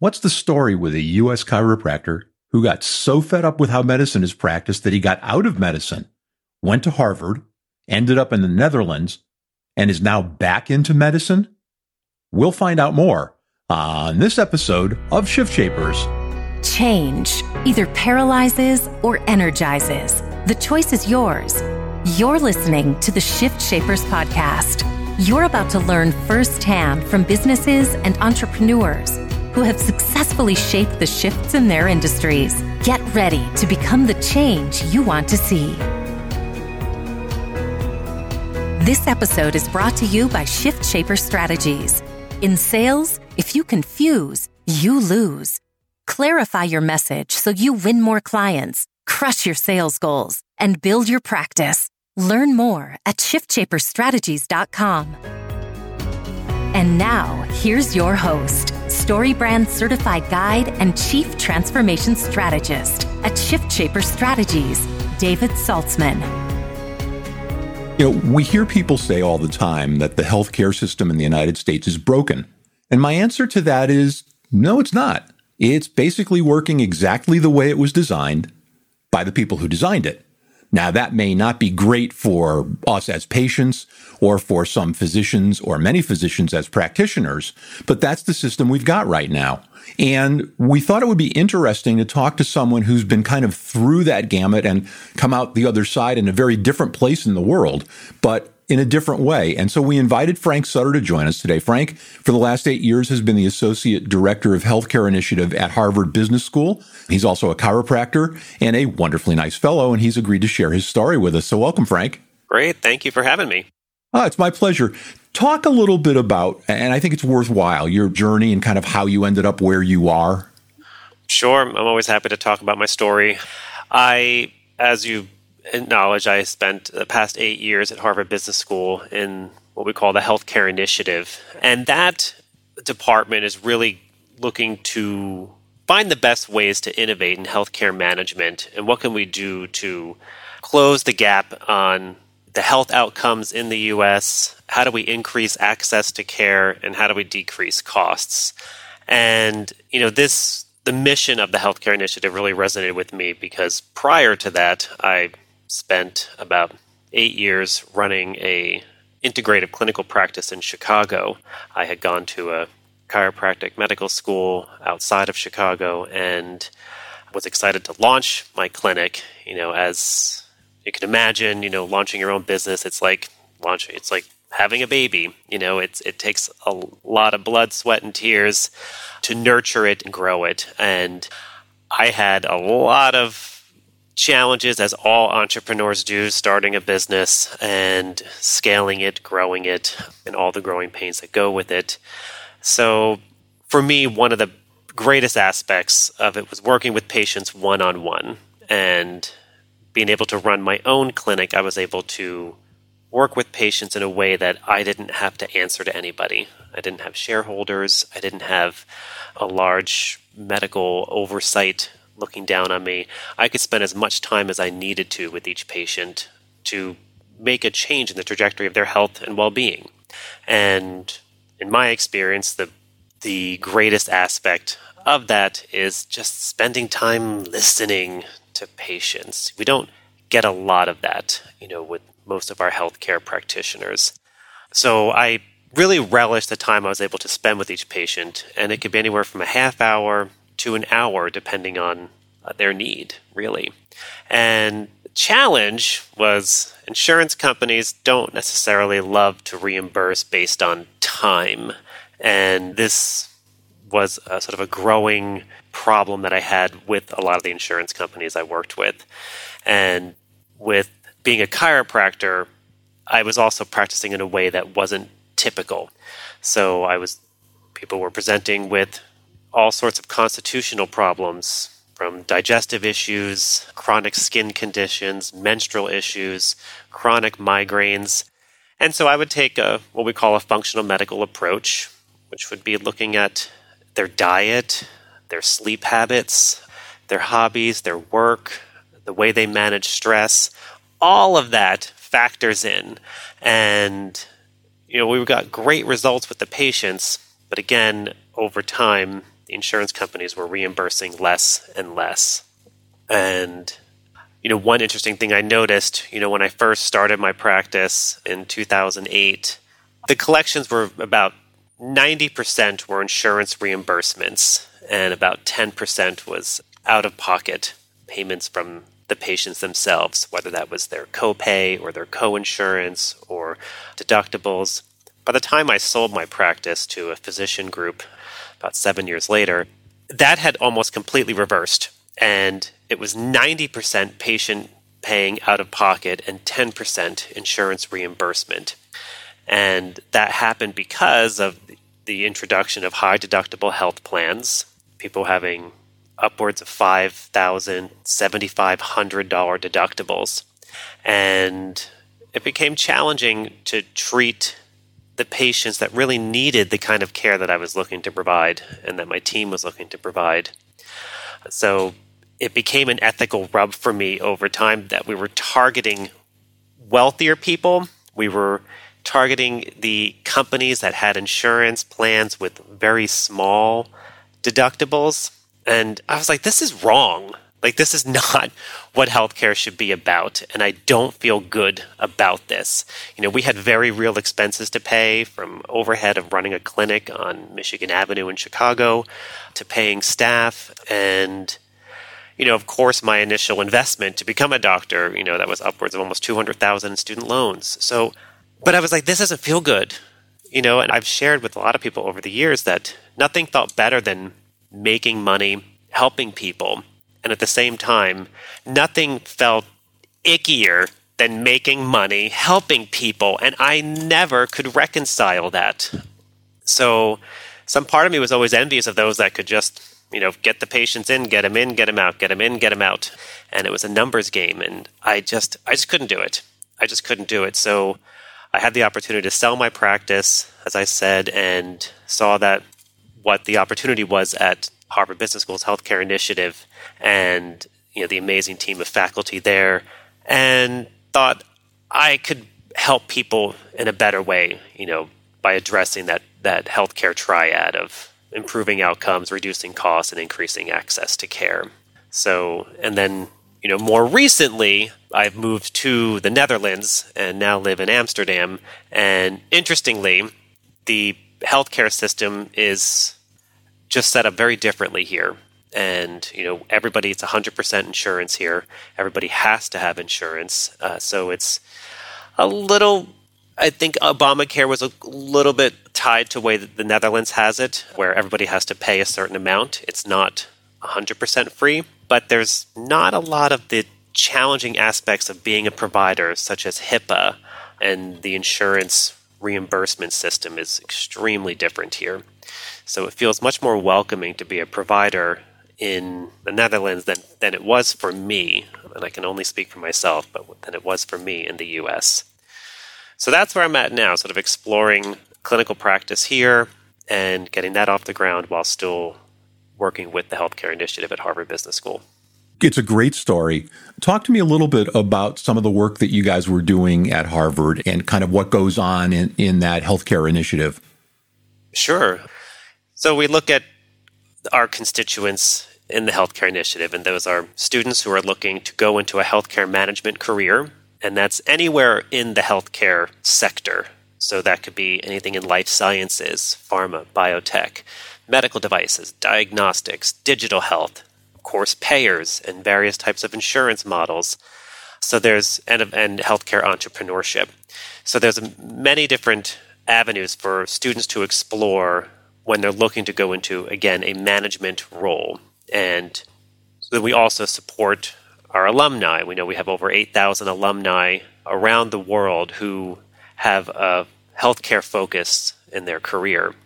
What's the story with a U.S. chiropractor who got so fed up with how medicine is practiced that he got out of medicine, went to Harvard, ended up in the Netherlands, and is now back into medicine? We'll find out more on this episode of Shift Shapers. Change either paralyzes or energizes. The choice is yours. You're listening to the Shift Shapers podcast. You're about to learn firsthand from businesses and entrepreneurs who have successfully shaped the shifts in their industries. Get ready to become the change you want to see. This episode is brought to you by Shift Shaper Strategies. In sales, if you confuse, you lose. Clarify your message so you win more clients, crush your sales goals, and build your practice. Learn more at shiftshaperstrategies.com. And now, here's your host, StoryBrand certified guide and chief transformation strategist at Shift Shaper Strategies, David Saltzman. You know, we hear people say all the time that the healthcare system in the United States is broken. And my answer to that is no, it's not. It's basically working exactly the way it was designed by the people who designed it. Now, that may not be great for us as patients or for some physicians or many physicians as practitioners, but that's the system we've got right now. And we thought it would be interesting to talk to someone who's been kind of through that gamut and come out the other side in a very different place in the world, but in a different way. And so we invited Frank Sutter to join us today. Frank, for the last eight years, has been the Associate Director of Healthcare Initiative at Harvard Business School. He's also a chiropractor and a wonderfully nice fellow, and he's agreed to share his story with us. So welcome, Frank. Great. Thank you for having me. Oh, it's my pleasure. Talk a little bit about, and I think it's worthwhile, your journey and kind of how you ended up where you are. Sure. I'm always happy to talk about my story. I, as you knowledge, I spent the past eight years at Harvard Business School in what we call the Healthcare Initiative. And that department is really looking to find the best ways to innovate in healthcare management and what can we do to close the gap on the health outcomes in the US, how do we increase access to care and how do we decrease costs? And you know this the mission of the healthcare initiative really resonated with me because prior to that I spent about eight years running a integrative clinical practice in Chicago. I had gone to a chiropractic medical school outside of Chicago and was excited to launch my clinic. You know, as you can imagine, you know, launching your own business, it's like launching, it's like having a baby. You know, it's it takes a lot of blood, sweat, and tears to nurture it and grow it. And I had a lot of challenges, as all entrepreneurs do, starting a business and scaling it, growing it, and all the growing pains that go with it. So, for me, one of the greatest aspects of it was working with patients one on one and being able to run my own clinic. I was able to work with patients in a way that I didn't have to answer to anybody. I didn't have shareholders, I didn't have a large medical oversight looking down on me, I could spend as much time as I needed to with each patient to make a change in the trajectory of their health and well-being. And in my experience, the the greatest aspect of that is just spending time listening to patients. We don't get a lot of that, you know, with most of our healthcare practitioners. So I really relish the time I was able to spend with each patient, and it could be anywhere from a half hour to an hour, depending on uh, their need, really. And challenge was insurance companies don't necessarily love to reimburse based on time. And this was a, sort of a growing problem that I had with a lot of the insurance companies I worked with. And with being a chiropractor, I was also practicing in a way that wasn't typical. So I was people were presenting with all sorts of constitutional problems from digestive issues, chronic skin conditions, menstrual issues, chronic migraines. And so I would take a, what we call a functional medical approach, which would be looking at their diet, their sleep habits, their hobbies, their work, the way they manage stress. All of that factors in. And, you know, we've got great results with the patients, but again, over time, insurance companies were reimbursing less and less. And you know, one interesting thing I noticed, you know, when I first started my practice in 2008, the collections were about 90% were insurance reimbursements and about 10% was out of pocket payments from the patients themselves, whether that was their copay or their coinsurance or deductibles. By the time I sold my practice to a physician group about seven years later, that had almost completely reversed. And it was 90% patient paying out of pocket and 10% insurance reimbursement. And that happened because of the introduction of high deductible health plans, people having upwards of $5,000, $7,500 deductibles. And it became challenging to treat the patients that really needed the kind of care that I was looking to provide and that my team was looking to provide. So it became an ethical rub for me over time that we were targeting wealthier people. We were targeting the companies that had insurance plans with very small deductibles. And I was like, this is wrong. Like, this is not what healthcare should be about. And I don't feel good about this. You know, we had very real expenses to pay from overhead of running a clinic on Michigan Avenue in Chicago to paying staff. And, you know, of course, my initial investment to become a doctor, you know, that was upwards of almost 200,000 in student loans. So, but I was like, this doesn't feel good. You know, and I've shared with a lot of people over the years that nothing felt better than making money, helping people and at the same time, nothing felt ickier than making money, helping people. And I never could reconcile that. So some part of me was always envious of those that could just, you know, get the patients in, get them in, get them out, get them in, get them out. And it was a numbers game. And I just, I just couldn't do it. I just couldn't do it. So I had the opportunity to sell my practice, as I said, and saw that what the opportunity was at Harvard Business School's healthcare initiative and you know the amazing team of faculty there and thought I could help people in a better way, you know, by addressing that that healthcare triad of improving outcomes, reducing costs and increasing access to care. So, and then, you know, more recently, I've moved to the Netherlands and now live in Amsterdam. And interestingly, the healthcare system is just set up very differently here. And you know, everybody it's 100% insurance here. Everybody has to have insurance, uh, so it's a little. I think Obamacare was a little bit tied to the way that the Netherlands has it, where everybody has to pay a certain amount. It's not 100% free, but there's not a lot of the challenging aspects of being a provider, such as HIPAA and the insurance reimbursement system is extremely different here. So it feels much more welcoming to be a provider in the Netherlands than, than it was for me, and I can only speak for myself, but than it was for me in the US. So that's where I'm at now, sort of exploring clinical practice here and getting that off the ground while still working with the healthcare initiative at Harvard Business School. It's a great story. Talk to me a little bit about some of the work that you guys were doing at Harvard and kind of what goes on in, in that healthcare initiative. Sure. So we look at our constituents in the healthcare initiative, and those are students who are looking to go into a healthcare management career, and that's anywhere in the healthcare sector. So that could be anything in life sciences, pharma, biotech, medical devices, diagnostics, digital health, of course, payers, and various types of insurance models. So there's and, and healthcare entrepreneurship. So there's many different avenues for students to explore when they're looking to go into, again, a management role. And so we also support our alumni. We know we have over 8,000 alumni around the world who have a healthcare focus in their career.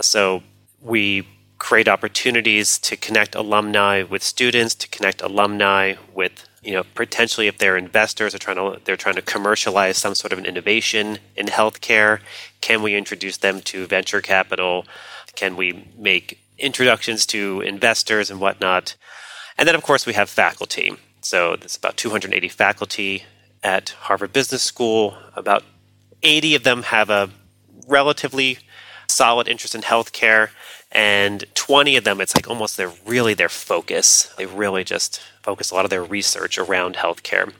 So we create opportunities to connect alumni with students, to connect alumni with you know potentially if they're investors are trying to they're trying to commercialize some sort of an innovation in healthcare can we introduce them to venture capital can we make introductions to investors and whatnot? And then, of course, we have faculty. So there's about 280 faculty at Harvard Business School. About 80 of them have a relatively solid interest in healthcare, and 20 of them, it's like almost they're really their focus. They really just focus a lot of their research around healthcare.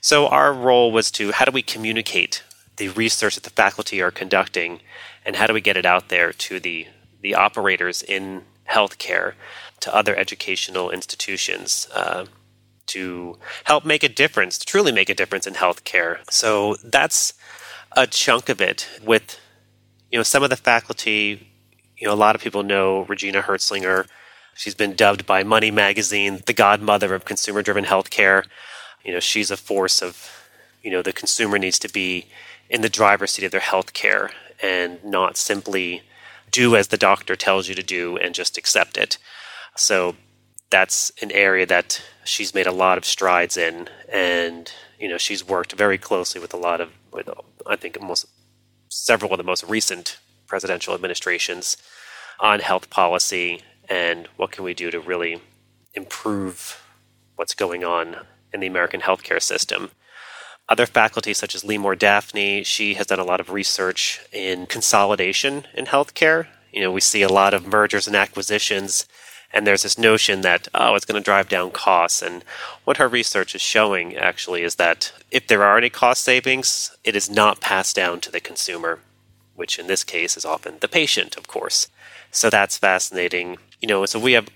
So our role was to how do we communicate the research that the faculty are conducting, and how do we get it out there to the the operators in healthcare, to other educational institutions. Uh, to help make a difference, to truly make a difference in healthcare. So that's a chunk of it. With you know some of the faculty, you know a lot of people know Regina Herzlinger. She's been dubbed by Money Magazine the godmother of consumer-driven healthcare. You know she's a force of you know the consumer needs to be in the driver's seat of their healthcare and not simply do as the doctor tells you to do and just accept it. So that's an area that she's made a lot of strides in, and you know she's worked very closely with a lot of, with, I think, most several of the most recent presidential administrations on health policy and what can we do to really improve what's going on in the American healthcare system. Other faculty, such as Leemore Dafny, she has done a lot of research in consolidation in healthcare. You know, we see a lot of mergers and acquisitions and there's this notion that, oh, it's going to drive down costs. And what her research is showing actually is that if there are any cost savings, it is not passed down to the consumer, which in this case is often the patient, of course. So that's fascinating. You know, so we have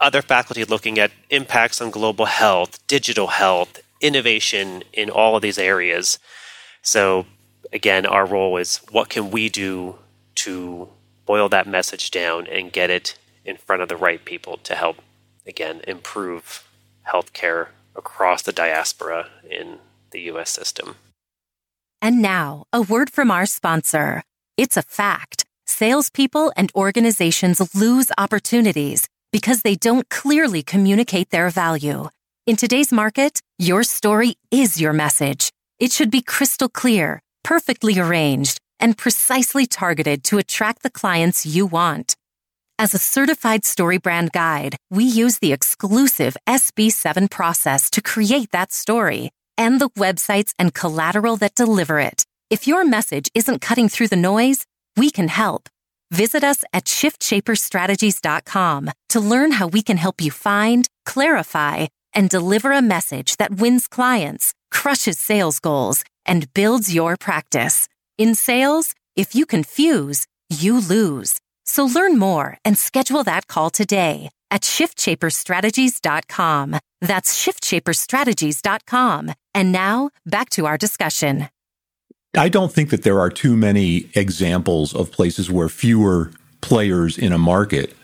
other faculty looking at impacts on global health, digital health, innovation in all of these areas. So again, our role is what can we do to boil that message down and get it in front of the right people to help, again, improve healthcare across the diaspora in the U.S. system. And now, a word from our sponsor. It's a fact. Salespeople and organizations lose opportunities because they don't clearly communicate their value. In today's market, your story is your message. It should be crystal clear, perfectly arranged, and precisely targeted to attract the clients you want. As a certified StoryBrand guide, we use the exclusive SB7 process to create that story and the websites and collateral that deliver it. If your message isn't cutting through the noise, we can help. Visit us at shiftshaperstrategies.com to learn how we can help you find, clarify, and deliver a message that wins clients, crushes sales goals, and builds your practice. In sales, if you confuse, you lose. So learn more and schedule that call today at shiftshaperstrategies.com. That's shiftshaperstrategies.com. And now back to our discussion. I don't think that there are too many examples of places where fewer players in a market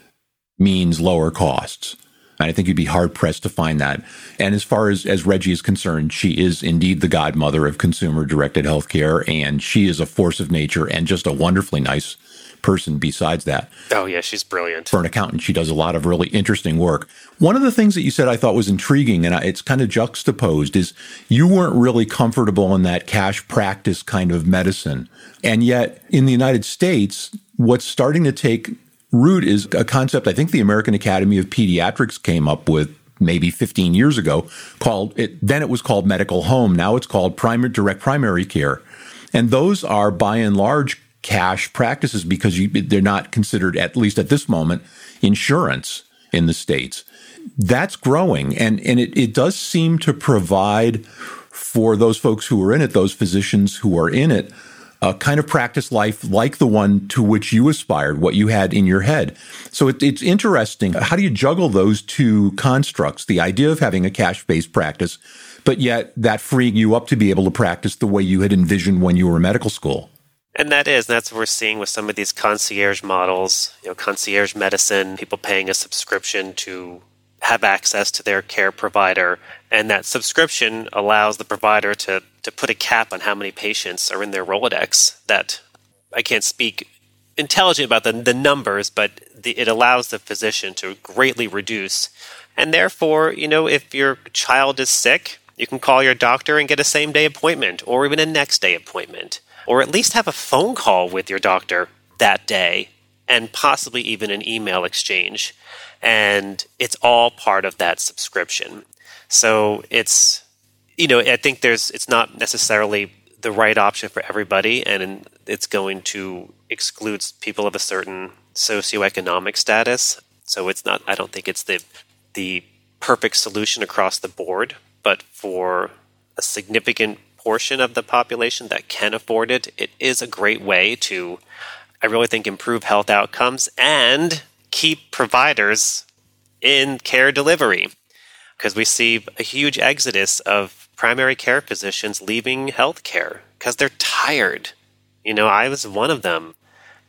means lower costs. And I think you'd be hard pressed to find that. And as far as, as Reggie is concerned, she is indeed the godmother of consumer directed healthcare. And she is a force of nature and just a wonderfully nice person besides that. Oh, yeah, she's brilliant. For an accountant, she does a lot of really interesting work. One of the things that you said I thought was intriguing, and it's kind of juxtaposed, is you weren't really comfortable in that cash practice kind of medicine. And yet, in the United States, what's starting to take root is a concept I think the American Academy of Pediatrics came up with maybe 15 years ago called it then it was called medical home now it's called primary direct primary care and those are by and large cash practices because you, they're not considered, at least at this moment, insurance in the states. That's growing, and, and it, it does seem to provide for those folks who are in it, those physicians who are in it, a kind of practice life like the one to which you aspired, what you had in your head. So it, it's interesting. How do you juggle those two constructs? The idea of having a cash based practice, but yet that freeing you up to be able to practice the way you had envisioned when you were in medical school. And that is, that's what we're seeing with some of these concierge models, you know, concierge medicine, people paying a subscription to have access to their care provider. And that subscription allows the provider to, to put a cap on how many patients are in their Rolodex. That I can't speak intelligent about the, the numbers, but the, it allows the physician to greatly reduce. And therefore, you know, if your child is sick, you can call your doctor and get a same day appointment or even a next day appointment or at least have a phone call with your doctor that day and possibly even an email exchange. And it's all part of that subscription. So it's, you know, I think there's, it's not necessarily the right option for everybody. And it's going to exclude people of a certain socioeconomic status. So it's not I don't think it's the the perfect solution across the board, but for a significant portion of the population that can afford it, it is a great way to I really think improve health outcomes and keep providers in care delivery because we see a huge exodus of primary care physicians leaving healthcare because they're tired. You know, I was one of them.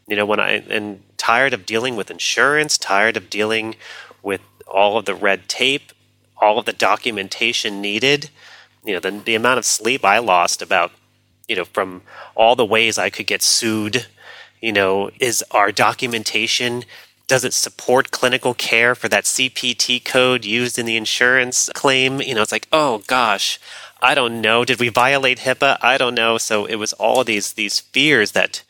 You know, when I and tired of dealing with insurance, tired of dealing with all of the red tape, all of the documentation needed. You know, the the amount of sleep I lost about, you know, from all the ways I could get sued. You know, is our documentation does it support clinical care for that CPT code used in the insurance claim? You know, it's like, oh gosh, I don't know. Did we violate HIPAA? I don't know. So it was all these these fears that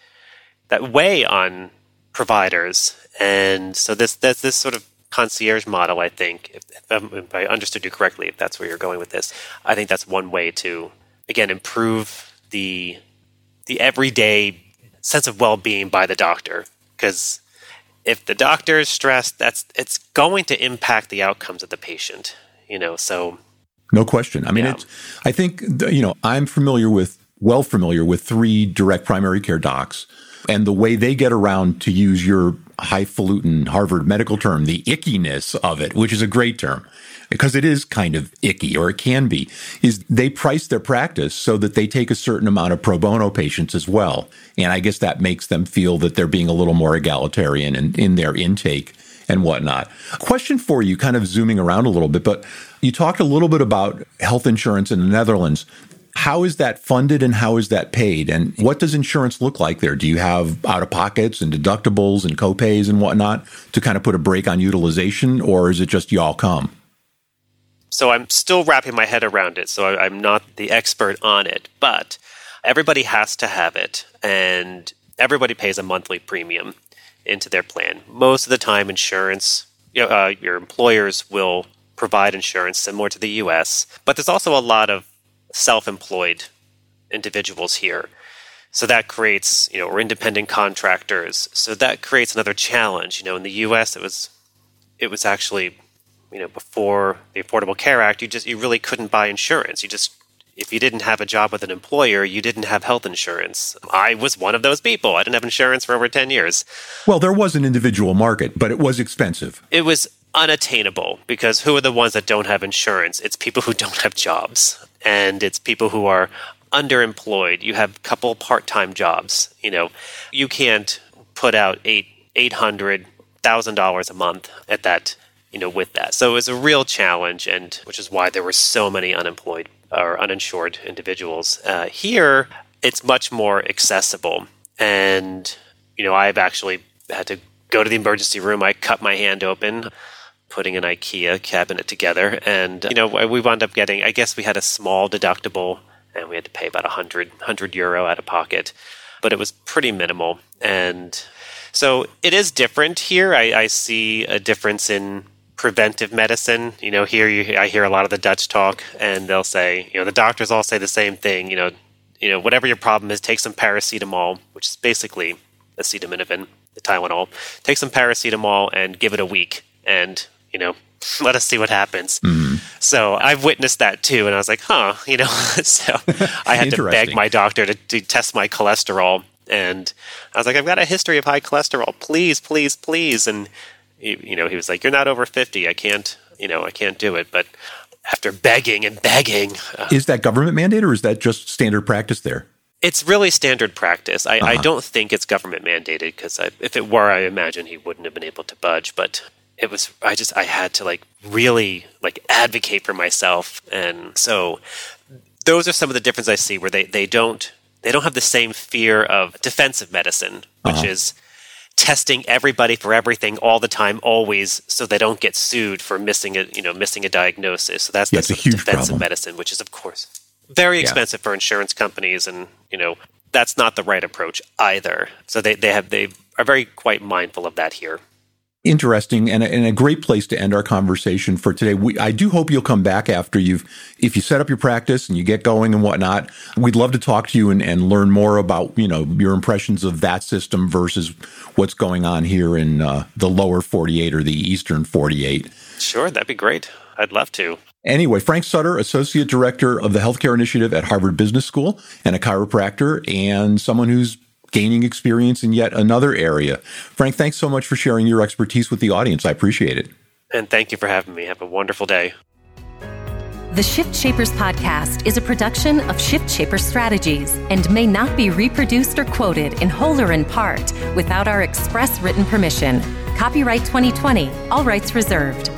that weigh on providers, and so this this this sort of concierge model. I think, if, if I understood you correctly, if that's where you're going with this, I think that's one way to again improve the the everyday sense of well being by the doctor because if the doctor is stressed, that's it's going to impact the outcomes of the patient. You know, so no question. I mean, yeah. it's. I think you know I'm familiar with well familiar with three direct primary care docs, and the way they get around to use your highfalutin Harvard medical term, the ickiness of it, which is a great term because it is kind of icky or it can be, is they price their practice so that they take a certain amount of pro bono patients as well. And I guess that makes them feel that they're being a little more egalitarian in, in their intake and whatnot. Question for you, kind of zooming around a little bit, but you talked a little bit about health insurance in the Netherlands. How is that funded and how is that paid? And what does insurance look like there? Do you have out of pockets and deductibles and copays and whatnot to kind of put a brake on utilization, or is it just y'all come? So I'm still wrapping my head around it. So I'm not the expert on it, but everybody has to have it, and everybody pays a monthly premium into their plan. Most of the time, insurance, uh, your employers will provide insurance similar to the U.S., but there's also a lot of self-employed individuals here. So that creates, you know, or independent contractors. So that creates another challenge. You know, in the U.S., it was it was actually you know, before the Affordable Care Act, you just you really couldn't buy insurance. You just if you didn't have a job with an employer, you didn't have health insurance. I was one of those people. I didn't have insurance for over 10 years. Well, there was an individual market, but it was expensive. It was unattainable because who are the ones that don't have insurance? It's people who don't have jobs and it's people who are underemployed. You have a couple part-time jobs, you know. You can't put out 8 800 thousand dollars a month at that you know, with that. So it was a real challenge, and which is why there were so many unemployed or uninsured individuals. Uh, here, it's much more accessible, and you know, I've actually had to go to the emergency room. I cut my hand open, putting an IKEA cabinet together, and you know, we wound up getting. I guess we had a small deductible, and we had to pay about 100, 100 euro out of pocket, but it was pretty minimal, and so it is different here. I, I see a difference in preventive medicine. You know, here you, I hear a lot of the Dutch talk, and they'll say, you know, the doctors all say the same thing. You know, you know, whatever your problem is, take some paracetamol, which is basically acetaminophen, the Tylenol. Take some paracetamol and give it a week, and you know, let us see what happens. Mm-hmm. So I've witnessed that too, and I was like, huh, you know. so I had to beg my doctor to, to test my cholesterol, and I was like, I've got a history of high cholesterol. Please, please, please, and he, you know, he was like, "You're not over 50. I can't, you know, I can't do it." But after begging and begging, uh, is that government mandate or is that just standard practice there? It's really standard practice. I, uh-huh. I don't think it's government mandated because if it were, I imagine he wouldn't have been able to budge. But it was, I just, I had to like really like advocate for myself, and so those are some of the differences I see where they they don't they don't have the same fear of defensive medicine, which uh-huh. is testing everybody for everything all the time, always, so they don't get sued for missing a you know missing a diagnosis. So that's, yeah, that's a huge defensive problem. medicine, which is of course very expensive yeah. for insurance companies, and you know that's not the right approach either. So they they have they are very quite mindful of that here. Interesting and a, and a, great place to end our conversation for today. We, I do hope you'll come back after you've, if you set up your practice and you get going and whatnot. We'd love to talk to you and, and learn more about, you know, your impressions of that system versus what's going on here in uh, the lower 48 or the eastern 48. Sure, that'd be great. I'd love to. Anyway, Frank Sutter, Associate Director of the Healthcare Initiative at Harvard Business School and a chiropractor and someone who's gaining experience in yet another area. Frank, thanks so much for sharing your expertise with the audience. I appreciate it. And thank you for having me. Have a wonderful day. The Shift Shapers podcast is a production of Shift Shaper Strategies and may not be reproduced or quoted in whole or in part without our express written permission. Copyright 2020, all rights reserved.